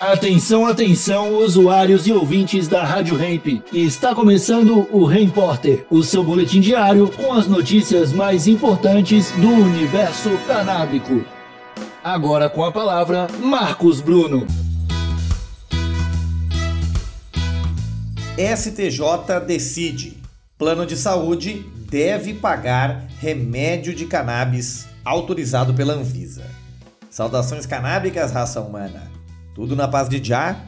Atenção, atenção, usuários e ouvintes da Rádio Hemp. Está começando o Repórter, o seu boletim diário com as notícias mais importantes do universo canábico. Agora com a palavra, Marcos Bruno. STJ decide. Plano de saúde deve pagar remédio de cannabis autorizado pela Anvisa. Saudações canábicas, raça humana. Tudo na paz de Já?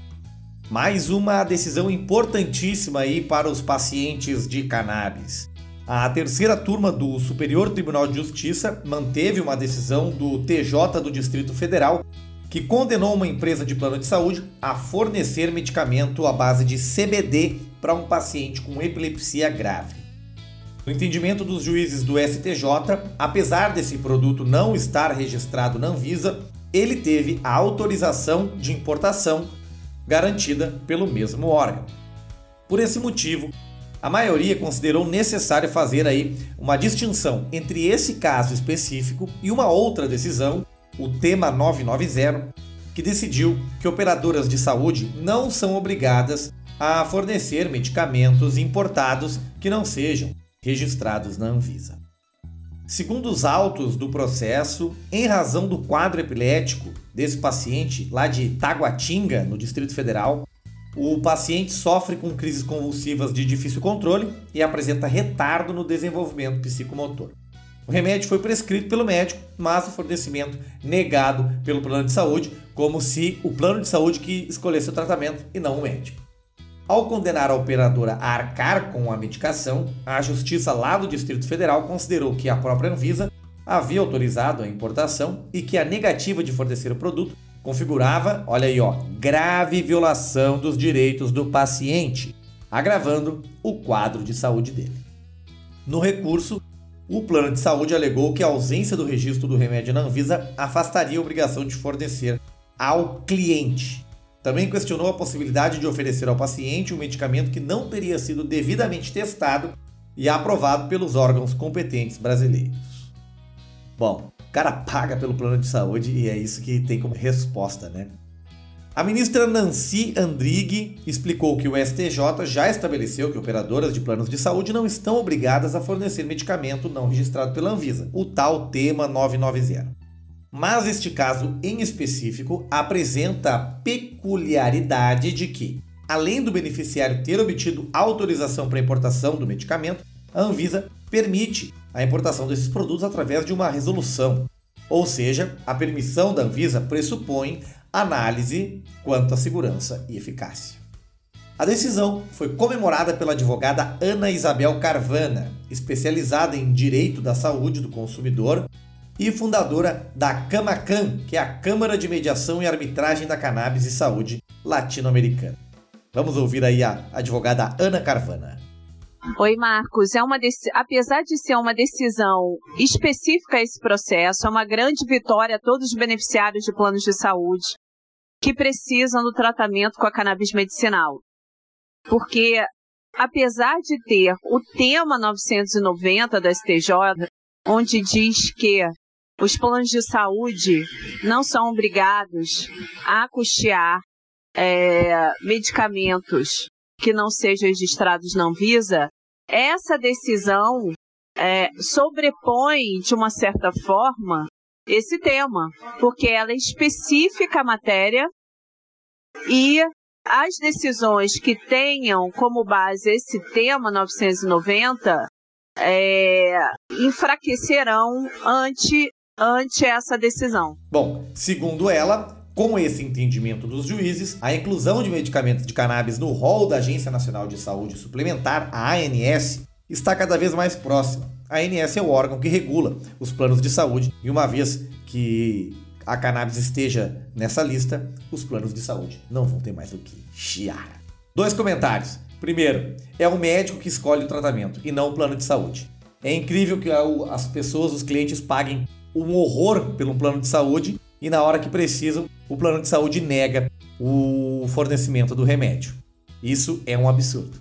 Mais uma decisão importantíssima aí para os pacientes de cannabis. A terceira turma do Superior Tribunal de Justiça manteve uma decisão do TJ do Distrito Federal que condenou uma empresa de plano de saúde a fornecer medicamento à base de CBD para um paciente com epilepsia grave. No entendimento dos juízes do STJ, apesar desse produto não estar registrado na Anvisa, ele teve a autorização de importação garantida pelo mesmo órgão. Por esse motivo, a maioria considerou necessário fazer aí uma distinção entre esse caso específico e uma outra decisão, o tema 990, que decidiu que operadoras de saúde não são obrigadas a fornecer medicamentos importados que não sejam registrados na Anvisa. Segundo os autos do processo, em razão do quadro epilético desse paciente lá de Taguatinga, no Distrito Federal, o paciente sofre com crises convulsivas de difícil controle e apresenta retardo no desenvolvimento psicomotor. O remédio foi prescrito pelo médico, mas o fornecimento negado pelo plano de saúde, como se o plano de saúde que escolhesse o tratamento e não o médico. Ao condenar a operadora a arcar com a medicação, a Justiça lá do Distrito Federal considerou que a própria Anvisa havia autorizado a importação e que a negativa de fornecer o produto configurava, olha aí, ó, grave violação dos direitos do paciente, agravando o quadro de saúde dele. No recurso, o plano de saúde alegou que a ausência do registro do remédio na Anvisa afastaria a obrigação de fornecer ao cliente. Também questionou a possibilidade de oferecer ao paciente um medicamento que não teria sido devidamente testado e aprovado pelos órgãos competentes brasileiros. Bom, o cara paga pelo plano de saúde e é isso que tem como resposta, né? A ministra Nancy Andrighi explicou que o STJ já estabeleceu que operadoras de planos de saúde não estão obrigadas a fornecer medicamento não registrado pela Anvisa, o tal tema 990. Mas este caso em específico apresenta a peculiaridade de que, além do beneficiário ter obtido autorização para importação do medicamento, a Anvisa permite a importação desses produtos através de uma resolução. Ou seja, a permissão da Anvisa pressupõe análise quanto à segurança e eficácia. A decisão foi comemorada pela advogada Ana Isabel Carvana, especializada em direito da saúde do consumidor e fundadora da CAMACAN, que é a Câmara de Mediação e Arbitragem da Cannabis e Saúde Latino-Americana. Vamos ouvir aí a advogada Ana Carvana. Oi, Marcos. É uma Apesar de ser uma decisão específica a esse processo, é uma grande vitória a todos os beneficiários de planos de saúde que precisam do tratamento com a cannabis medicinal. Porque, apesar de ter o tema 990 da STJ, onde diz que os planos de saúde não são obrigados a custear é, medicamentos que não sejam registrados na Anvisa. Essa decisão é, sobrepõe, de uma certa forma, esse tema, porque ela é específica à matéria e as decisões que tenham como base esse tema 990 é, enfraquecerão ante ante essa decisão. Bom, segundo ela, com esse entendimento dos juízes, a inclusão de medicamentos de cannabis no rol da Agência Nacional de Saúde Suplementar, a ANS, está cada vez mais próxima. A ANS é o órgão que regula os planos de saúde e uma vez que a cannabis esteja nessa lista, os planos de saúde não vão ter mais o que chiar. Dois comentários. Primeiro, é o médico que escolhe o tratamento e não o plano de saúde. É incrível que as pessoas, os clientes, paguem um horror pelo plano de saúde e na hora que precisam, o plano de saúde nega o fornecimento do remédio. Isso é um absurdo.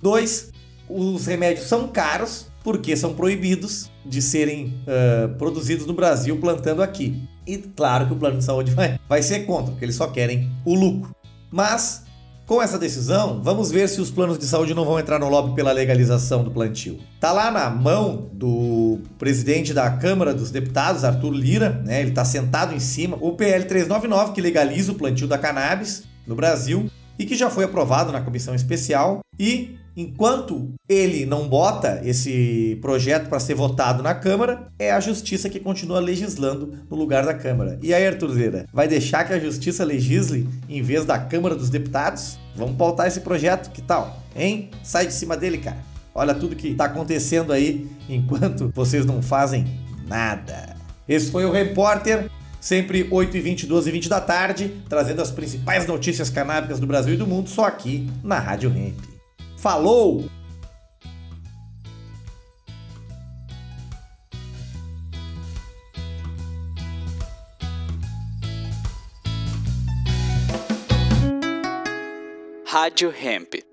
2. os remédios são caros porque são proibidos de serem uh, produzidos no Brasil plantando aqui. E claro que o plano de saúde vai, vai ser contra, porque eles só querem o lucro. Mas com essa decisão, vamos ver se os planos de saúde não vão entrar no lobby pela legalização do plantio. Tá lá na mão do presidente da Câmara dos Deputados, Arthur Lira, né? Ele tá sentado em cima, o PL 399 que legaliza o plantio da cannabis no Brasil e que já foi aprovado na comissão especial e Enquanto ele não bota esse projeto para ser votado na Câmara, é a Justiça que continua legislando no lugar da Câmara. E aí, Arthur Zeira, vai deixar que a Justiça legisle em vez da Câmara dos Deputados? Vamos pautar esse projeto, que tal? Hein? Sai de cima dele, cara. Olha tudo que está acontecendo aí enquanto vocês não fazem nada. Esse foi o Repórter sempre 8h20, 12h20 da tarde, trazendo as principais notícias canábicas do Brasil e do mundo, só aqui na Rádio Hemp. Falou! Rádio Hemp.